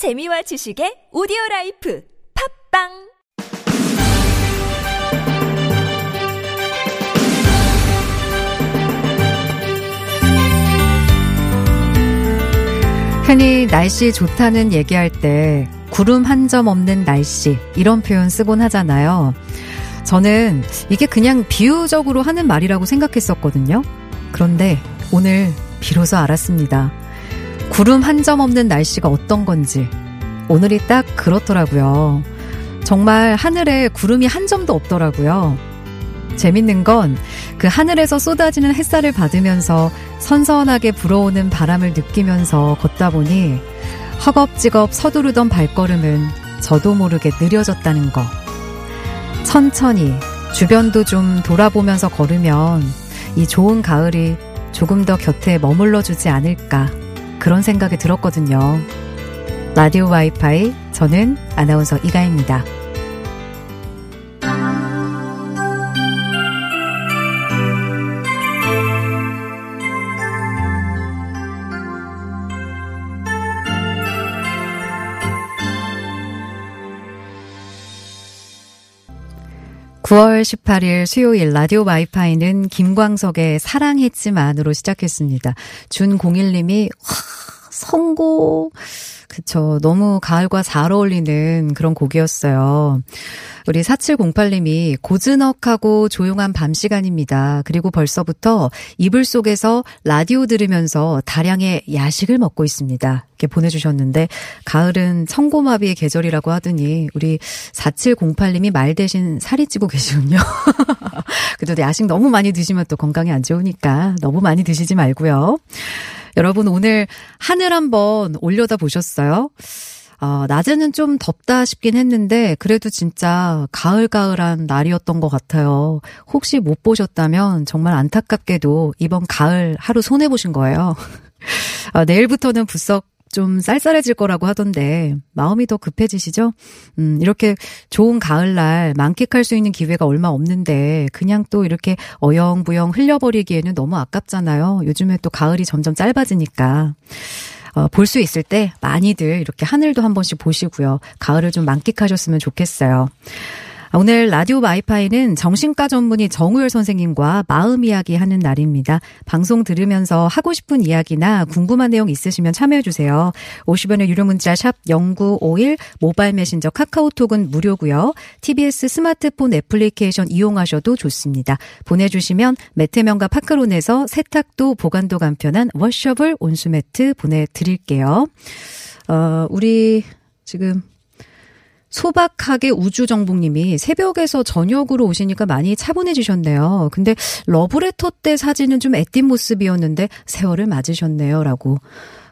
재미와 지식의 오디오 라이프 팟빵 흔히 날씨 좋다는 얘기할 때 구름 한 점 없는 날씨 이런 표현 쓰곤 하잖아요. 저는 이게 그냥 비유적으로 하는 말이라고 생각했었거든요. 그런데 오늘 비로소 알았습니다. 구름 한 점 없는 날씨가 어떤 건지 오늘이 딱 그렇더라고요. 정말 하늘에 구름이 한 점도 없더라고요. 재밌는 건 그 하늘에서 쏟아지는 햇살을 받으면서 선선하게 불어오는 바람을 느끼면서 걷다 보니 허겁지겁 서두르던 발걸음은 저도 모르게 느려졌다는 거. 천천히 주변도 좀 돌아보면서 걸으면 이 좋은 가을이 조금 더 곁에 머물러 주지 않을까 그런 생각이 들었거든요. 라디오 와이파이 저는 아나운서 이가입니다. 9월 18일 수요일 라디오 와이파이는 김광석의 사랑했지만으로 시작했습니다. 준공일님이 와, 성공. 그쵸. 너무 가을과 잘 어울리는 그런 곡이었어요. 우리 4708님이 고즈넉하고 조용한 밤 시간입니다. 그리고 벌써부터 이불 속에서 라디오 들으면서 다량의 야식을 먹고 있습니다. 이렇게 보내주셨는데, 가을은 청고마비의 계절이라고 하더니, 우리 4708님이 말 대신 살이 찌고 계시군요. 그래도 야식 너무 많이 드시면 또 건강에 안 좋으니까 너무 많이 드시지 말고요. 여러분 오늘 하늘 한번 올려다 보셨어요? 어, 낮에는 좀 덥다 싶긴 했는데 그래도 진짜 가을가을한 날이었던 것 같아요. 혹시 못 보셨다면 정말 안타깝게도 이번 가을 하루 손해 보신 거예요. 어, 내일부터는 부쩍 좀 쌀쌀해질 거라고 하던데 마음이 더 급해지시죠? 음, 이렇게 좋은 가을날 만끽할 수 있는 기회가 얼마 없는데 그냥 또 이렇게 어영부영 흘려버리기에는 너무 아깝잖아요. 요즘에 또 가을이 점점 짧아지니까. 어, 볼 수 있을 때 많이들 이렇게 하늘도 한 번씩 보시고요. 가을을 좀 만끽하셨으면 좋겠어요. 오늘 라디오 와이파이는 정신과 전문의 정우열 선생님과 마음 이야기 하는 날입니다. 방송 들으면서 하고 싶은 이야기나 궁금한 내용 있으시면 참여해 주세요. 50원의 유료 문자 샵 0951 모바일 메신저 카카오톡은 무료고요. TBS 스마트폰 애플리케이션 이용하셔도 좋습니다. 보내 주시면 매트면과 파크론에서 세탁도 보관도 간편한 워셔블 온수매트 보내 드릴게요. 어, 우리 지금 소박하게 우주정복님이 새벽에서 저녁으로 오시니까 많이 차분해지셨네요. 근데 러브레터 때 사진은 좀 애띤 모습이었는데 세월을 맞으셨네요. 라고.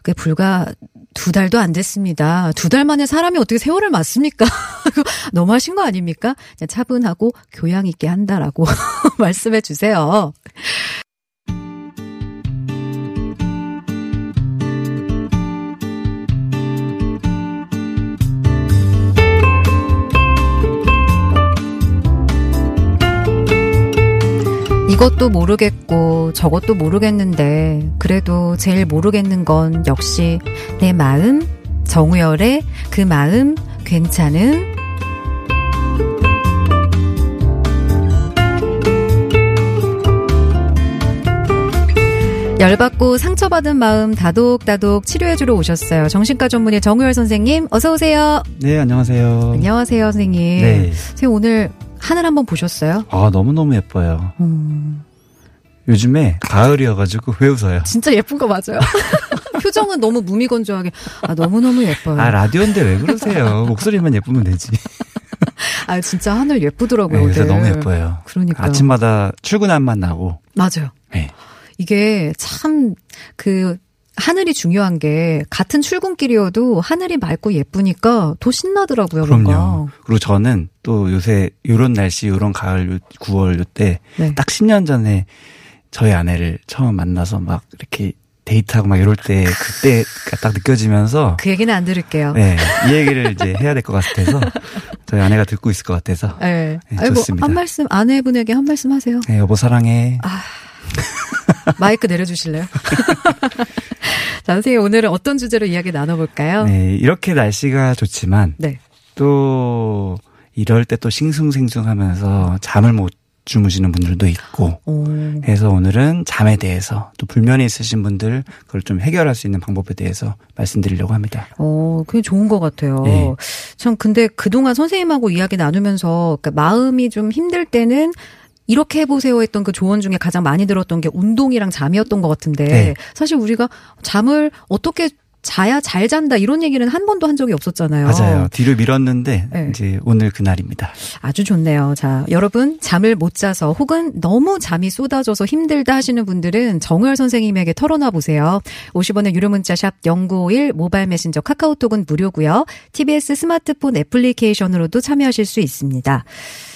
그게 불과 두 달도 안 됐습니다. 두 달 만에 사람이 어떻게 세월을 맞습니까? 너무 하신 거 아닙니까? 차분하고 교양 있게 한다라고 말씀해 주세요. 이것도 모르겠고 저것도 모르겠는데 그래도 제일 모르겠는 건 역시 내 마음 정우열의 그 마음 괜찮은 열받고 상처받은 마음 다독다독 치료해주러 오셨어요. 정신과 전문의 정우열 선생님, 어서 오세요. 네, 안녕하세요. 안녕하세요, 선생님. 네. 선생님 오늘 하늘 한번 보셨어요? 아, 너무너무 예뻐요. 음. 요즘에 가을이어가지고 왜 웃어요? 진짜 예쁜 거 맞아요. 표정은 너무 무미건조하게. 아, 너무너무 예뻐요. 아, 라디오인데 왜 그러세요? 목소리만 예쁘면 되지. 아, 진짜 하늘 예쁘더라고요. 네, 너무 예뻐요. 그러니까. 아침마다 출근함만 나고. 맞아요. 네. 이게 참, 그, 하늘이 중요한 게 같은 출근길이어도 하늘이 맑고 예쁘니까 더 신나더라고요. 그럼요. 뭔가. 그리고 저는 또 요새 요런 날씨, 요런 가을 9월 요때 네. 딱 10년 전에 저희 아내를 처음 만나서 막 이렇게 데이트하고 막 이럴 때 그때가 딱 느껴지면서 그 얘기는 안 들을게요. 네, 이 얘기를 이제 해야 될 것 같아서 저희 아내가 듣고 있을 것 같아서 네, 네 아이고, 좋습니다. 한 말씀 아내분에게 한 말씀 하세요. 네, 여보 사랑해. 아, 마이크 내려주실래요? 자, 선생님 오늘은 어떤 주제로 이야기 나눠볼까요? 네, 이렇게 날씨가 좋지만 네. 또 이럴 때 또 싱숭생숭하면서 잠을 못 주무시는 분들도 있고 오. 해서 오늘은 잠에 대해서 또 불면이 있으신 분들 그걸 좀 해결할 수 있는 방법에 대해서 말씀드리려고 합니다. 어, 그게 좋은 것 같아요. 네. 참 근데 그동안 선생님하고 이야기 나누면서 그러니까 마음이 좀 힘들 때는 이렇게 해보세요 했던 그 조언 중에 가장 많이 들었던 게 운동이랑 잠이었던 것 같은데 네. 사실 우리가 잠을 어떻게 자야 잘 잔다 이런 얘기는 한 번도 한 적이 없었잖아요. 맞아요. 뒤를 밀었는데 네. 이제 오늘 그날입니다. 아주 좋네요. 자, 여러분 잠을 못 자서 혹은 너무 잠이 쏟아져서 힘들다 하시는 분들은 정을 선생님에게 털어놔 보세요. 50원의 유료 문자 샵 0951 모바일 메신저 카카오톡은 무료고요. TBS 스마트폰 애플리케이션으로도 참여하실 수 있습니다.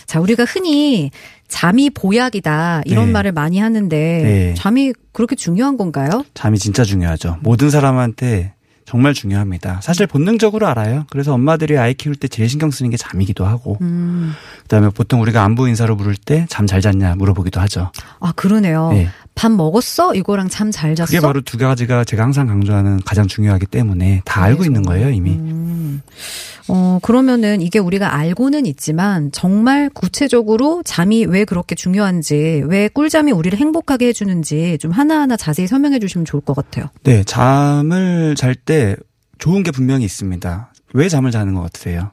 자, 우리가 흔히 잠이 보약이다 이런 네. 말을 많이 하는데 네. 잠이 그렇게 중요한 건가요? 잠이 진짜 중요하죠. 모든 사람한테 정말 중요합니다. 사실 본능적으로 알아요. 그래서 엄마들이 아이 키울 때 제일 신경 쓰는 게 잠이기도 하고, 음. 그다음에 보통 우리가 안부 인사로 부를 때잠 잘 잤냐 물어보기도 하죠. 아 그러네요. 네. 밥 먹었어? 이거랑 잠 잘 잤어? 그게 바로 두 가지가 제가 항상 강조하는 가장 중요하기 때문에 다 알고 있는 거예요 이미. 음. 어 그러면은 이게 우리가 알고는 있지만 정말 구체적으로 잠이 왜 그렇게 중요한지, 왜 꿀잠이 우리를 행복하게 해주는지 좀 하나하나 자세히 설명해 주시면 좋을 것 같아요. 네, 잠을 잘 때 좋은 게 분명히 있습니다. 왜 잠을 자는 것 같으세요?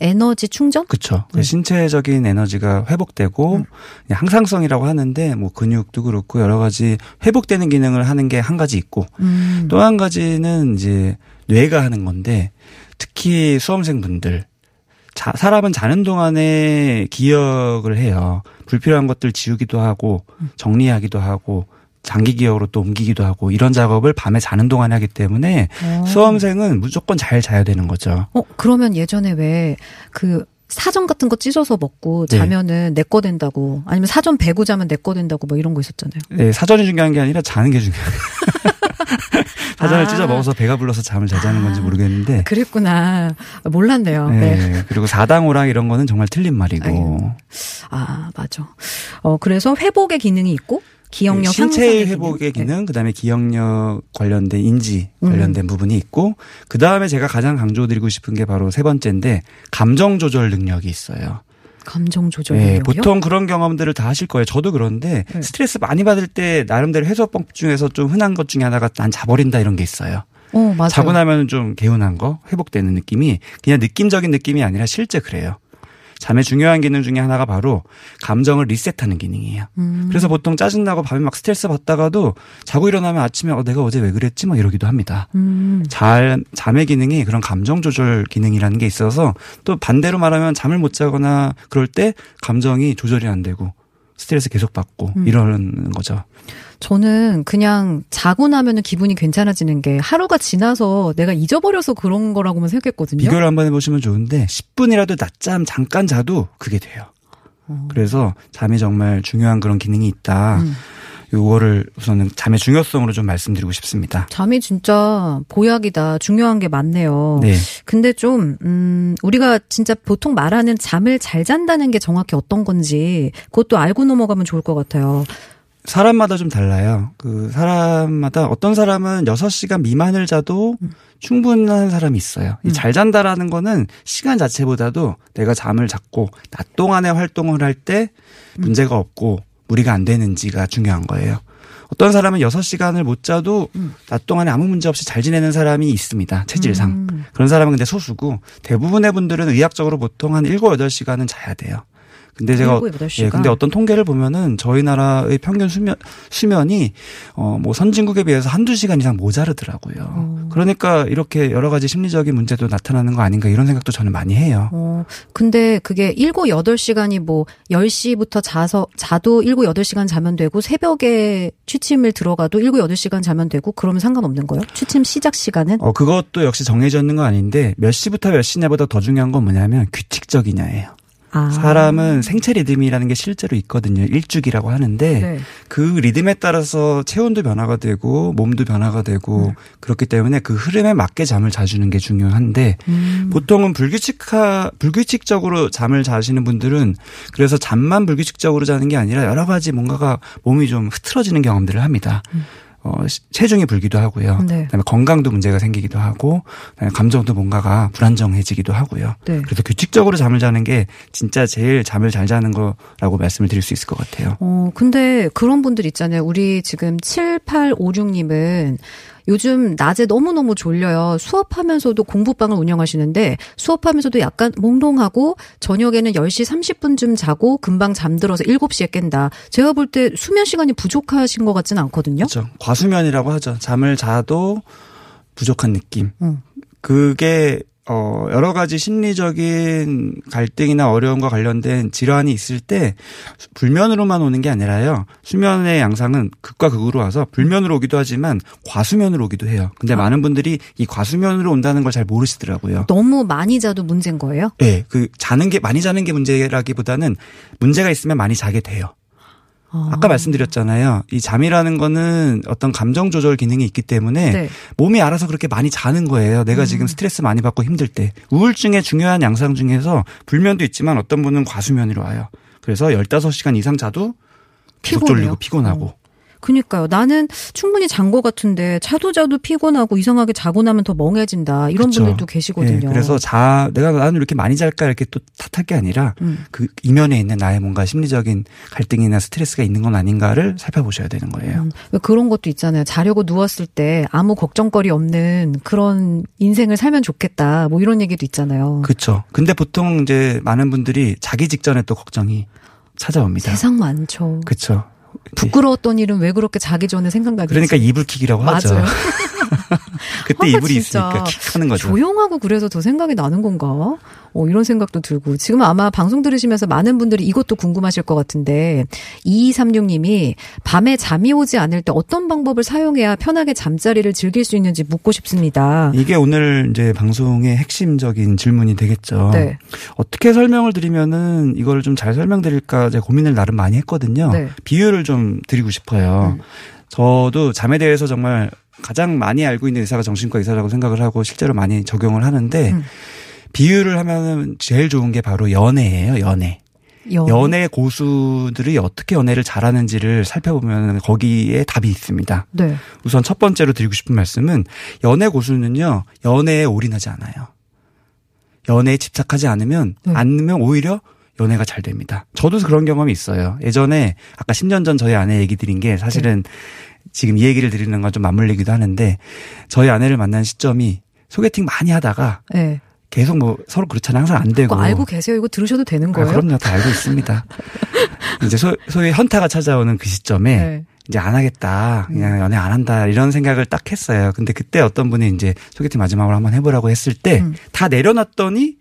에너지 충전? 그렇죠. 네. 신체적인 에너지가 회복되고 음. 항상성이라고 하는데 뭐 근육도 그렇고 여러 가지 회복되는 기능을 하는 게 한 가지 있고 음. 또한 가지는 이제 뇌가 하는 건데 특히 수험생분들 자, 사람은 자는 동안에 기억을 해요. 불필요한 것들 지우기도 하고 음. 정리하기도 하고 장기 기억으로 또 옮기기도 하고 이런 작업을 밤에 자는 동안에 하기 때문에 오. 어. 수험생은 무조건 잘 자야 되는 거죠. 어 그러면 예전에 왜그 사전 같은 거 찢어서 먹고 네. 자면은 네. 내거 된다고 아니면 사전 배고 자면 내 거 된다고 뭐 이런 거 있었잖아요. 네, 사전이 중요한 게 아니라 자는 게 중요해요. 사전을 아. 찢어 먹어서 배가 불러서 잠을 잘 자는 건지 모르겠는데. 그랬구나. 몰랐네요. 네. 네. 그리고 사당오랑 이런 거는 정말 틀린 말이고. 아유. 아, 맞아. 어, 그래서 회복의 기능이 있고 기억력 신체 회복의 기능, 기능 그다음에 기억력 관련된 인지 관련된 음. 부분이 있고 그다음에 제가 가장 강조드리고 싶은 게 바로 세 번째인데 감정 조절 능력이 있어요. 감정 조절 네, 능력이요? 보통 그런 경험들을 다 하실 거예요. 저도 그런데 네. 스트레스 많이 받을 때 나름대로 해소법 중에서 좀 흔한 것 중에 하나가 난 자버린다 이런 게 있어요. 어, 맞아요. 자고 나면 좀 개운한 거, 회복되는 느낌이 그냥 느낌적인 느낌이 아니라 실제 그래요. 잠의 중요한 기능 중에 하나가 바로 감정을 리셋하는 기능이에요. 음. 그래서 보통 짜증나고 밤에 막 스트레스 받다가도 자고 일어나면 아침에 어, 내가 어제 왜 그랬지? 막 이러기도 합니다. 음. 잘, 잠의 기능이 그런 감정 조절 기능이라는 게 있어서 또 반대로 말하면 잠을 못 자거나 그럴 때 감정이 조절이 안 되고 스트레스 계속 받고 음. 이러는 거죠. 저는 그냥 자고 나면은 기분이 괜찮아지는 게 하루가 지나서 내가 잊어버려서 그런 거라고만 생각했거든요. 비교를 한번 해보시면 좋은데 10분이라도 낮잠 잠깐 자도 그게 돼요. 어. 그래서 잠이 정말 중요한 그런 기능이 있다. 음. 요거를 우선은 잠의 중요성으로 좀 말씀드리고 싶습니다. 잠이 진짜 보약이다. 중요한 게 많네요. 네. 근데 좀, 음, 우리가 진짜 보통 말하는 잠을 잘 잔다는 게 정확히 어떤 건지 그것도 알고 넘어가면 좋을 것 같아요. 사람마다 좀 달라요. 그 사람마다 어떤 사람은 6시간 미만을 자도 음. 충분한 사람이 있어요. 음. 잘 잔다라는 거는 시간 자체보다도 내가 잠을 잤고 낮 동안에 활동을 할 때 문제가 없고 무리가 안 되는지가 중요한 거예요. 어떤 사람은 6시간을 못 자도 음. 낮 동안에 아무 문제 없이 잘 지내는 사람이 있습니다. 체질상. 음. 그런 사람은 근데 소수고 대부분의 분들은 의학적으로 보통 한 7, 8시간은 자야 돼요. 근데 제가 예, 근데 어떤 통계를 보면은 저희 나라의 평균 수면 수면이 어뭐 선진국에 비해서 한두 시간 이상 모자르더라고요. 어. 그러니까 이렇게 여러 가지 심리적인 문제도 나타나는 거 아닌가 이런 생각도 저는 많이 해요. 어. 근데 그게 7, 8시간이 뭐 10시부터 자서 자도 7, 8시간 자면 되고 새벽에 취침을 들어가도 7, 8시간 자면 되고 그러면 상관없는 거예요? 취침 시작 시간은? 어 그것도 역시 정해져 있는 건 아닌데 몇 시부터 몇 시냐보다 더 중요한 건 뭐냐면 규칙적이냐예요. 아. 사람은 생체 리듬이라는 게 실제로 있거든요. 일주기라고 하는데 네. 그 리듬에 따라서 체온도 변화가 되고 몸도 변화가 되고 음. 그렇기 때문에 그 흐름에 맞게 잠을 자주는 게 중요한데 음. 보통은 불규칙하 불규칙적으로 잠을 자시는 분들은 그래서 잠만 불규칙적으로 자는 게 아니라 여러 가지 뭔가가 몸이 좀 흐트러지는 경험들을 합니다. 음. 어, 체중이 불기도 하고요. 네. 그다음에 건강도 문제가 생기기도 하고 그다음에 감정도 뭔가가 불안정해지기도 하고요. 네. 그래서 규칙적으로 잠을 자는 게 진짜 제일 잠을 잘 자는 거라고 말씀을 드릴 수 있을 것 같아요. 어, 근데 그런 분들 있잖아요. 우리 지금 7856님은 요즘 낮에 너무너무 졸려요. 수업하면서도 공부방을 운영하시는데 수업하면서도 약간 몽롱하고 저녁에는 10시 30분쯤 자고 금방 잠들어서 7시에 깬다. 제가 볼 때 수면 시간이 부족하신 것 같지는 않거든요. 그렇죠. 과수면이라고 하죠. 잠을 자도 부족한 느낌. 음. 그게 어, 여러 가지 심리적인 갈등이나 어려움과 관련된 질환이 있을 때 불면으로만 오는 게 아니라요. 수면의 양상은 극과 극으로 와서 불면으로 오기도 하지만 과수면으로 오기도 해요. 근데 아. 많은 분들이 이 과수면으로 온다는 걸 잘 모르시더라고요. 너무 많이 자도 문제인 거예요? 네. 그 자는 게 많이 자는 게 문제라기보다는 문제가 있으면 많이 자게 돼요. 아. 아까 말씀드렸잖아요. 이 잠이라는 거는 어떤 감정 조절 기능이 있기 때문에 네. 몸이 알아서 그렇게 많이 자는 거예요. 내가 음. 지금 스트레스 많이 받고 힘들 때. 우울증의 중요한 양상 중에서 불면도 있지만 어떤 분은 과수면으로 와요. 그래서 15시간 이상 자도 계속 졸리고 피곤하고. 어. 그니까요. 나는 충분히 잔것 같은데 자도 자도 피곤하고 이상하게 자고 나면 더 멍해진다. 이런 그쵸. 분들도 계시거든요. 네, 그래서 자 내가 나는 이렇게 많이 잘까 이렇게 또 탓할 게 아니라 음. 그 이면에 있는 나의 뭔가 심리적인 갈등이나 스트레스가 있는 건 아닌가를 살펴보셔야 되는 거예요. 음. 그런 것도 있잖아요. 자려고 누웠을 때 아무 걱정거리 없는 그런 인생을 살면 좋겠다. 뭐 이런 얘기도 있잖아요. 그렇죠. 근데 보통 이제 많은 분들이 자기 직전에 또 걱정이 찾아옵니다. 세상 많죠. 그렇죠. 부끄러웠던 일은 왜 그렇게 자기 전에 생각나겠지? 그러니까 이불킥이라고 하죠. 맞아요. 그때 아, 이불이 있으니까 킥하는 거죠. 조용하고 그래서 더 생각이 나는 건가? 어, 이런 생각도 들고. 지금 아마 방송 들으시면서 많은 분들이 이것도 궁금하실 것 같은데, 2236님이 밤에 잠이 오지 않을 때 어떤 방법을 사용해야 편하게 잠자리를 즐길 수 있는지 묻고 싶습니다. 이게 오늘 이제 방송의 핵심적인 질문이 되겠죠. 네. 어떻게 설명을 드리면은 이걸 좀 잘 설명드릴까 제가 고민을 나름 많이 했거든요. 네. 비유를 좀 드리고 싶어요. 음. 저도 잠에 대해서 정말 가장 많이 알고 있는 의사가 정신과 의사라고 생각을 하고 실제로 많이 적용을 하는데 음. 비유를 하면 제일 좋은 게 바로 연애예요, 연애. 연애. 연애 고수들이 어떻게 연애를 잘하는지를 살펴보면 거기에 답이 있습니다. 네. 우선 첫 번째로 드리고 싶은 말씀은 연애 고수는요, 연애에 올인하지 않아요. 연애에 집착하지 않으면, 네. 않으면 오히려 연애가 잘 됩니다. 저도 그런 경험이 있어요. 예전에 아까 10년 전 저희 아내 얘기 드린 게 사실은 네. 지금 이 얘기를 드리는 건 좀 맞물리기도 하는데 저희 아내를 만난 시점이 소개팅 많이 하다가 네. 계속 뭐 서로 그렇잖아요. 항상 안 되고. 알고 계세요? 이거 들으셔도 되는 아, 거예요? 아, 그럼요. 다 알고 있습니다. 이제 소, 소위 현타가 찾아오는 그 시점에 네. 이제 안 하겠다. 그냥 연애 안 한다. 이런 생각을 딱 했어요. 근데 그때 어떤 분이 이제 소개팅 마지막으로 한번 해보라고 했을 때다 음. 내려놨더니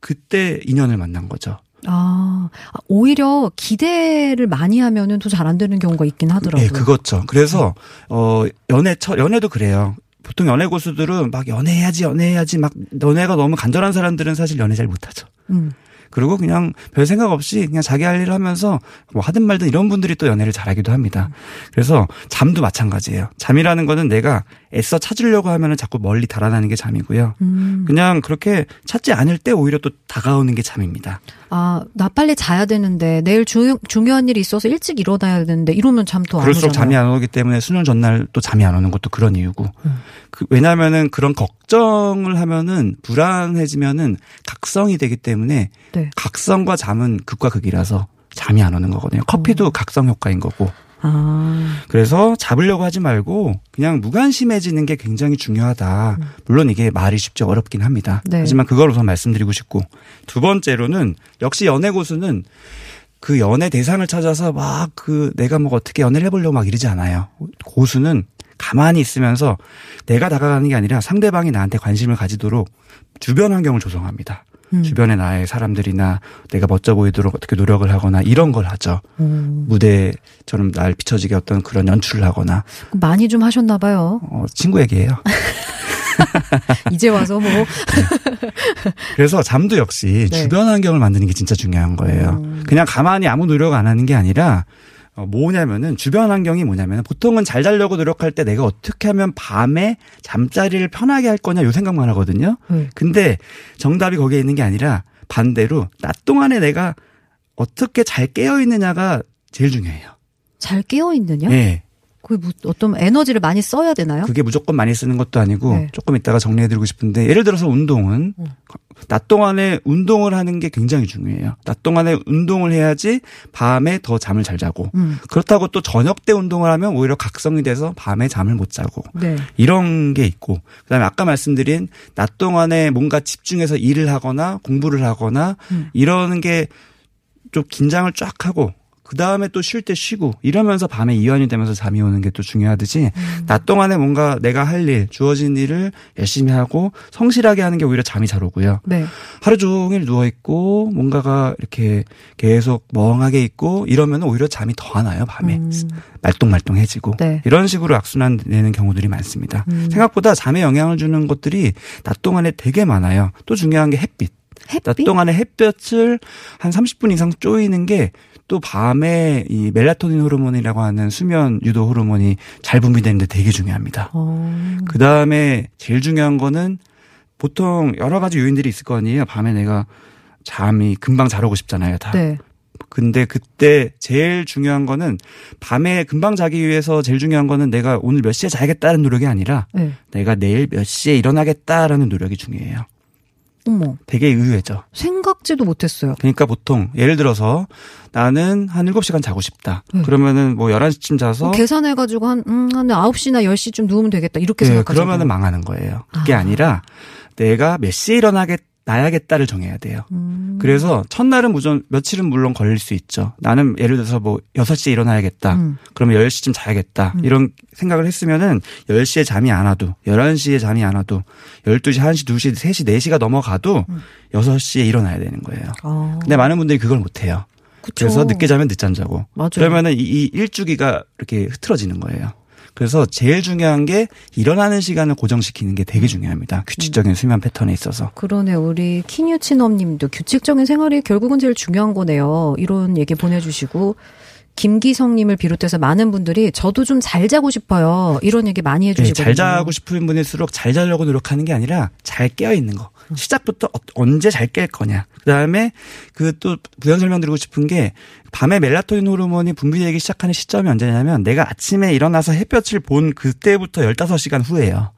그때 인연을 만난 거죠. 아, 오히려 기대를 많이 하면은 더 잘 안 되는 경우가 있긴 하더라고요. 네, 그렇죠. 그래서, 어, 연애, 처, 연애도 그래요. 보통 연애 고수들은 막 연애해야지, 연애해야지, 막 연애가 너무 간절한 사람들은 사실 연애 잘 못하죠. 음. 그리고 그냥 별 생각 없이 그냥 자기 할 일을 하면서 뭐 하든 말든 이런 분들이 또 연애를 잘하기도 합니다. 그래서 잠도 마찬가지예요. 잠이라는 거는 내가 애써 찾으려고 하면은 자꾸 멀리 달아나는 게 잠이고요. 음. 그냥 그렇게 찾지 않을 때 오히려 또 다가오는 게 잠입니다. 아, 나 빨리 자야 되는데 내일 주, 중요한 일이 있어서 일찍 일어나야 되는데 이러면 잠도 안 그럴수록 잠이 안 오기 때문에 수능 전날 또 잠이 안 오는 것도 그런 이유고. 음. 그 왜냐하면은 그런 걱정을 하면은 불안해지면은 각성이 되기 때문에 네. 각성과 잠은 극과 극이라서 잠이 안 오는 거거든요. 커피도 어. 각성 효과인 거고. 아. 그래서 잡으려고 하지 말고 그냥 무관심해지는 게 굉장히 중요하다. 음. 물론 이게 말이 쉽지 어렵긴 합니다. 네. 하지만 그걸 우선 말씀드리고 싶고 두 번째로는 역시 연애 고수는 그 연애 대상을 찾아서 막 그 내가 뭐 어떻게 연애를 해보려고 막 이러지 않아요. 고수는 가만히 있으면서 내가 다가가는 게 아니라 상대방이 나한테 관심을 가지도록 주변 환경을 조성합니다. 음. 주변에 나의 사람들이나 내가 멋져 보이도록 어떻게 노력을 하거나 이런 걸 하죠. 음. 무대처럼 날 비춰지게 어떤 그런 연출을 하거나. 많이 좀 하셨나 봐요. 어, 친구 얘기예요. 이제 와서 뭐. 네. 그래서 잠도 역시 네. 주변 환경을 만드는 게 진짜 중요한 거예요. 음. 그냥 가만히 아무 노력 안 하는 게 아니라 어, 뭐냐면은 주변 환경이 뭐냐면은 보통은 잘 자려고 노력할 때 내가 어떻게 하면 밤에 잠자리를 편하게 할 거냐 요 생각만 하거든요. 음. 근데 정답이 거기에 있는 게 아니라 반대로 낮 동안에 내가 어떻게 잘 깨어 있느냐가 제일 중요해요. 잘 깨어 있느냐? 네. 그 어떤 에너지를 많이 써야 되나요? 그게 무조건 많이 쓰는 것도 아니고 네. 조금 이따가 정리해드리고 싶은데 예를 들어서 운동은 음. 낮 동안에 운동을 하는 게 굉장히 중요해요. 낮 동안에 운동을 해야지 밤에 더 잠을 잘 자고 음. 그렇다고 또 저녁 때 운동을 하면 오히려 각성이 돼서 밤에 잠을 못 자고 네. 이런 게 있고 그다음에 아까 말씀드린 낮 동안에 뭔가 집중해서 일을 하거나 공부를 하거나 음. 이러는 게 좀 긴장을 쫙 하고 그 다음에 또 쉴 때 쉬고 이러면서 밤에 이완이 되면서 잠이 오는 게 또 중요하듯이 음. 낮 동안에 뭔가 내가 할 일, 주어진 일을 열심히 하고 성실하게 하는 게 오히려 잠이 잘 오고요. 네. 하루 종일 누워 있고 뭔가가 이렇게 계속 멍하게 있고 이러면 오히려 잠이 더 안 와요 밤에 음. 말똥말똥해지고 네. 이런 식으로 악순환 되는 경우들이 많습니다. 음. 생각보다 잠에 영향을 주는 것들이 낮 동안에 되게 많아요. 또 중요한 게 햇빛. 햇빛? 낮 동안에 햇볕을 한 30분 이상 쪼이는 게 또 밤에 이 멜라토닌 호르몬이라고 하는 수면 유도 호르몬이 잘 분비되는데 되게 중요합니다. 어. 그 다음에 제일 중요한 거는 보통 여러 가지 요인들이 있을 거 아니에요. 밤에 내가 잠이 금방 잘 오고 싶잖아요. 다. 네. 근데 그때 제일 중요한 거는 밤에 금방 자기 위해서 제일 중요한 거는 내가 오늘 몇 시에 자야겠다는 노력이 아니라 네. 내가 내일 몇 시에 일어나겠다라는 노력이 중요해요. 어머. 되게 의외죠. 생각지도 못했어요. 그러니까 보통 예를 들어서 나는 한 7시간 자고 싶다. 네. 그러면은 뭐 11시쯤 자서 계산해 가지고 한 음, 한 9시나 10시쯤 누우면 되겠다. 이렇게 네, 생각하죠. 그러면은 망하는 거예요. 그게 아. 니라 내가 몇 시에 일어나겠 나야겠다를 정해야 돼요. 음. 그래서 첫날은 무전 며칠은 물론 걸릴 수 있죠. 나는 예를 들어서 뭐 6시에 일어나야겠다. 음. 그러면 10시쯤 자야겠다. 음. 이런 생각을 했으면은 10시에 잠이 안 와도 11시에 잠이 안 와도 12시, 1시, 2시, 3시, 4시가 넘어가도 음. 6시에 일어나야 되는 거예요. 어. 근데 많은 분들이 그걸 못 해요. 그래서 늦게 자면 늦잠 자고. 맞아요. 그러면은 이, 이 일주기가 이렇게 흐트러지는 거예요. 그래서 제일 중요한 게 일어나는 시간을 고정시키는 게 되게 중요합니다. 규칙적인 음. 수면 패턴에 있어서. 그러네. 우리 키뉴치넘 님도 규칙적인 생활이 결국은 제일 중요한 거네요. 이런 얘기 보내주시고. 김기성님을 비롯해서 많은 분들이 저도 좀 잘 자고 싶어요. 이런 얘기 많이 해주시거든요. 네, 잘 자고 싶은 분일수록 잘 자려고 노력하는 게 아니라 잘 깨어 있는 거. 음. 시작부터 어, 언제 잘 깰 거냐. 그다음에 그 또 부연 설명드리고 싶은 게 밤에 멜라토닌 호르몬이 분비되기 시작하는 시점이 언제냐면 내가 아침에 일어나서 햇볕을 본 그때부터 15시간 후예요.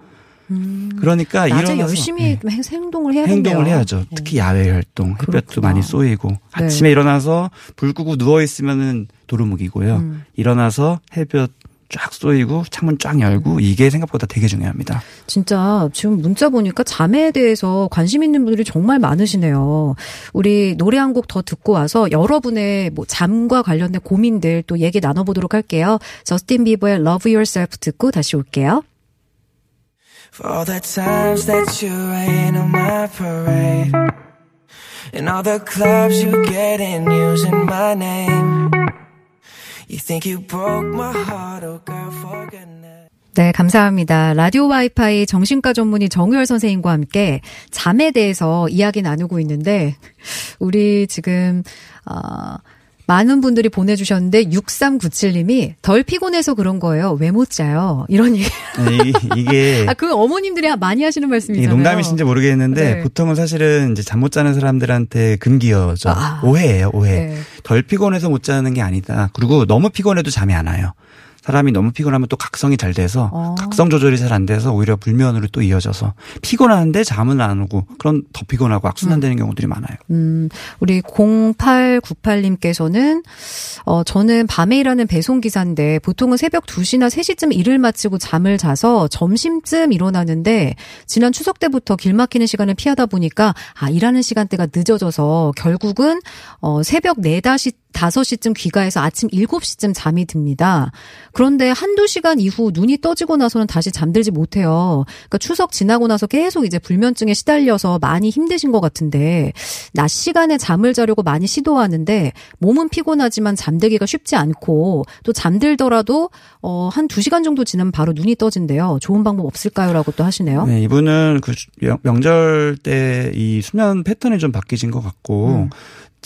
음. 그러니까 낮에 일어나서 열심히 네. 행동을 해야 행동을 해야죠. 특히 야외 활동, 햇볕도 그렇구나. 많이 쏘이고 네. 아침에 일어나서 불 끄고 누워 있으면은 도루묵이고요. 음. 일어나서 햇볕 쫙 쏘이고 창문 쫙 열고 이게 생각보다 되게 중요합니다. 진짜 지금 문자 보니까 잠에 대해서 관심 있는 분들이 정말 많으시네요. 우리 노래 한 곡 더 듣고 와서 여러분의 뭐 잠과 관련된 고민들 또 얘기 나눠보도록 할게요. 저스틴 비버의 Love Yourself 듣고 다시 올게요. For all the times that you rain on my parade And all the clubs you get in using my name 네, 감사합니다. 라디오 와이파이 정신과 전문의 정유열 선생님과 함께 잠에 대해서 이야기 나누고 있는데, 우리 지금, 어, 많은 분들이 보내주셨는데 6397님이 덜 피곤해서 그런 거예요. 왜 못 자요? 이런 얘기. 네, 이게 아 그 어머님들이 많이 하시는 말씀이잖아요. 농담이신지 모르겠는데 네. 보통은 사실은 이제 잠 못 자는 사람들한테 금기어죠. 아. 오해예요, 오해. 네. 덜 피곤해서 못 자는 게 아니다. 그리고 너무 피곤해도 잠이 안 와요. 사람이 너무 피곤하면 또 각성이 잘 돼서 어. 각성 조절이 잘 안 돼서 오히려 불면으로 또 이어져서 피곤한데 잠은 안 오고 그런 더 피곤하고 악순환되는 음. 경우들이 많아요. 음, 우리 0898님께서는 어 저는 밤에 일하는 배송 기사인데 보통은 새벽 2시나 3시쯤 일을 마치고 잠을 자서 점심쯤 일어나는데 지난 추석 때부터 길 막히는 시간을 피하다 보니까 아 일하는 시간대가 늦어져서 결국은 어 새벽 4, 5 시 5시쯤 귀가해서 아침 7시쯤 잠이 듭니다. 그런데 한두 시간 이후 눈이 떠지고 나서는 다시 잠들지 못해요. 그러니까 추석 지나고 나서 계속 이제 불면증에 시달려서 많이 힘드신 것 같은데 낮 시간에 잠을 자려고 많이 시도하는데 몸은 피곤하지만 잠들기가 쉽지 않고 또 잠들더라도 어, 한 2시간 정도 지나면 바로 눈이 떠진대요. 좋은 방법 없을까요? 라고 또 하시네요. 네, 이분은 그 명절 때 이 수면 패턴이 좀 바뀌신 것 같고 음.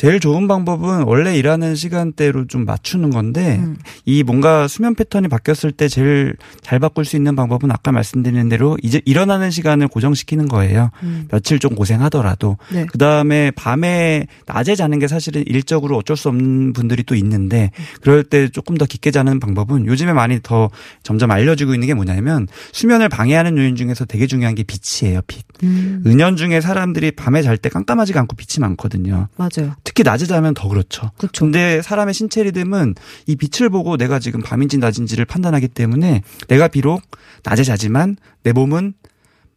제일 좋은 방법은 원래 일하는 시간대로 좀 맞추는 건데 음. 이 뭔가 수면 패턴이 바뀌었을 때 제일 잘 바꿀 수 있는 방법은 아까 말씀드린 대로 이제 일어나는 시간을 고정시키는 거예요. 음. 며칠 좀 고생하더라도 네. 그다음에 밤에 낮에 자는 게 사실은 일적으로 어쩔 수 없는 분들이 또 있는데 그럴 때 조금 더 깊게 자는 방법은 요즘에 많이 더 점점 알려지고 있는 게 뭐냐면 수면을 방해하는 요인 중에서 되게 중요한 게 빛이에요. 빛. 음. 은연 중에 사람들이 밤에 잘 때 깜깜하지가 않고 빛이 많거든요. 맞아요. 특히 낮에 자면 더 그렇죠. 그렇죠. 근데 사람의 신체 리듬은 이 빛을 보고 내가 지금 밤인지 낮인지를 판단하기 때문에 내가 비록 낮에 자지만 내 몸은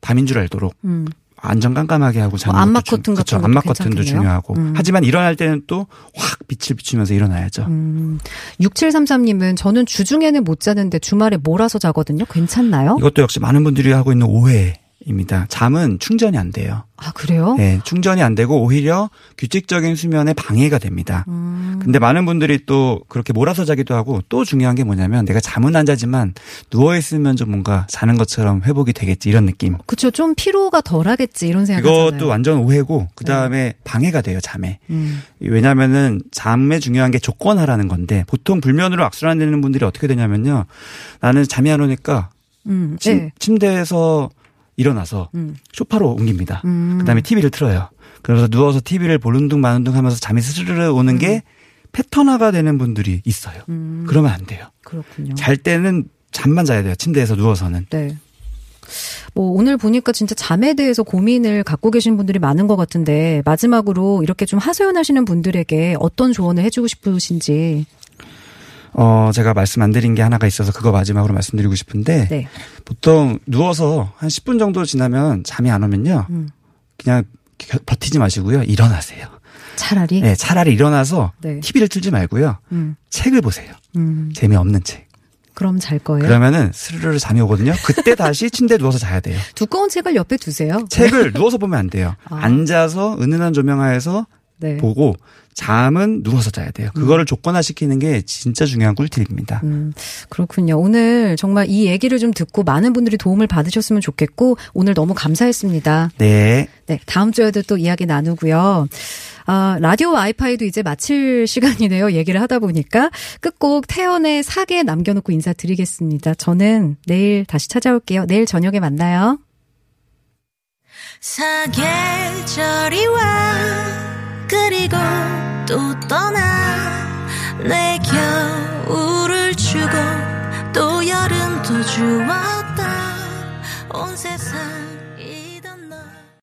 밤인 줄 알도록 음. 안전 깜깜하게 하고 자는 뭐 안막 커튼 같은 것도 안막 커튼도 중요하고 음. 하지만 일어날 때는 또 확 빛을 비추면서 일어나야죠. 음. 6733님은 저는 주중에는 못 자는데 주말에 몰아서 자거든요. 괜찮나요? 이것도 역시 많은 분들이 하고 있는 오해. 입니다. 잠은 충전이 안 돼요. 아, 그래요? 네, 충전이 안 되고 오히려 규칙적인 수면에 방해가 됩니다. 음. 근데 많은 분들이 또 그렇게 몰아서 자기도 하고 또 중요한 게 뭐냐면 내가 잠은 안 자지만 누워 있으면 좀 뭔가 자는 것처럼 회복이 되겠지 이런 느낌. 그렇죠. 좀 피로가 덜하겠지 이런 생각. 이것도 완전 오해고 그다음에 네. 방해가 돼요, 잠에. 음. 왜냐면은 잠에 중요한 게 조건하라는 건데 보통 불면으로 악순환 되는 분들이 어떻게 되냐면요. 나는 잠이 안 오니까 음. 침, 네. 침대에서 일어나서 음. 소파로 옮깁니다. 음. 그다음에 TV를 틀어요. 그래서 누워서 TV를 보는 둥 마는 둥 하면서 잠이 스르르 오는 음. 게 패턴화가 되는 분들이 있어요. 음. 그러면 안 돼요. 그렇군요. 잘 때는 잠만 자야 돼요. 침대에서 누워서는. 네. 뭐 오늘 보니까 진짜 잠에 대해서 고민을 갖고 계신 분들이 많은 것 같은데 마지막으로 이렇게 좀 하소연하시는 분들에게 어떤 조언을 해주고 싶으신지 어, 제가 말씀 안 드린 게 하나가 있어서 그거 마지막으로 말씀드리고 싶은데 네. 보통 누워서 한 10분 정도 지나면 잠이 안 오면요. 음. 그냥 버티지 마시고요. 일어나세요. 차라리? 네, 차라리 일어나서 네. TV를 틀지 말고요. 음. 책을 보세요. 음. 재미없는 책. 그럼 잘 거예요? 그러면은 스르르 잠이 오거든요. 그때 다시 침대에 누워서 자야 돼요. 두꺼운 책을 옆에 두세요. 책을 누워서 보면 안 돼요. 아. 앉아서 은은한 조명하에서 네. 보고 잠은 누워서 자야 돼요. 그거를 음. 조건화시키는 게 진짜 중요한 꿀팁입니다. 음, 그렇군요. 오늘 정말 이 얘기를 좀 듣고 많은 분들이 도움을 받으셨으면 좋겠고 오늘 너무 감사했습니다. 네. 네, 다음 주에도 또 이야기 나누고요. 아, 라디오 와이파이도 이제 마칠 시간이네요. 얘기를 하다 보니까 끝곡 태연의 사계 남겨놓고 인사드리겠습니다. 저는 내일 다시 찾아올게요. 내일 저녁에 만나요. 사계절이 와 그리고 또 떠나 내 겨울을 주고 또 여름도 주었다. 온 세상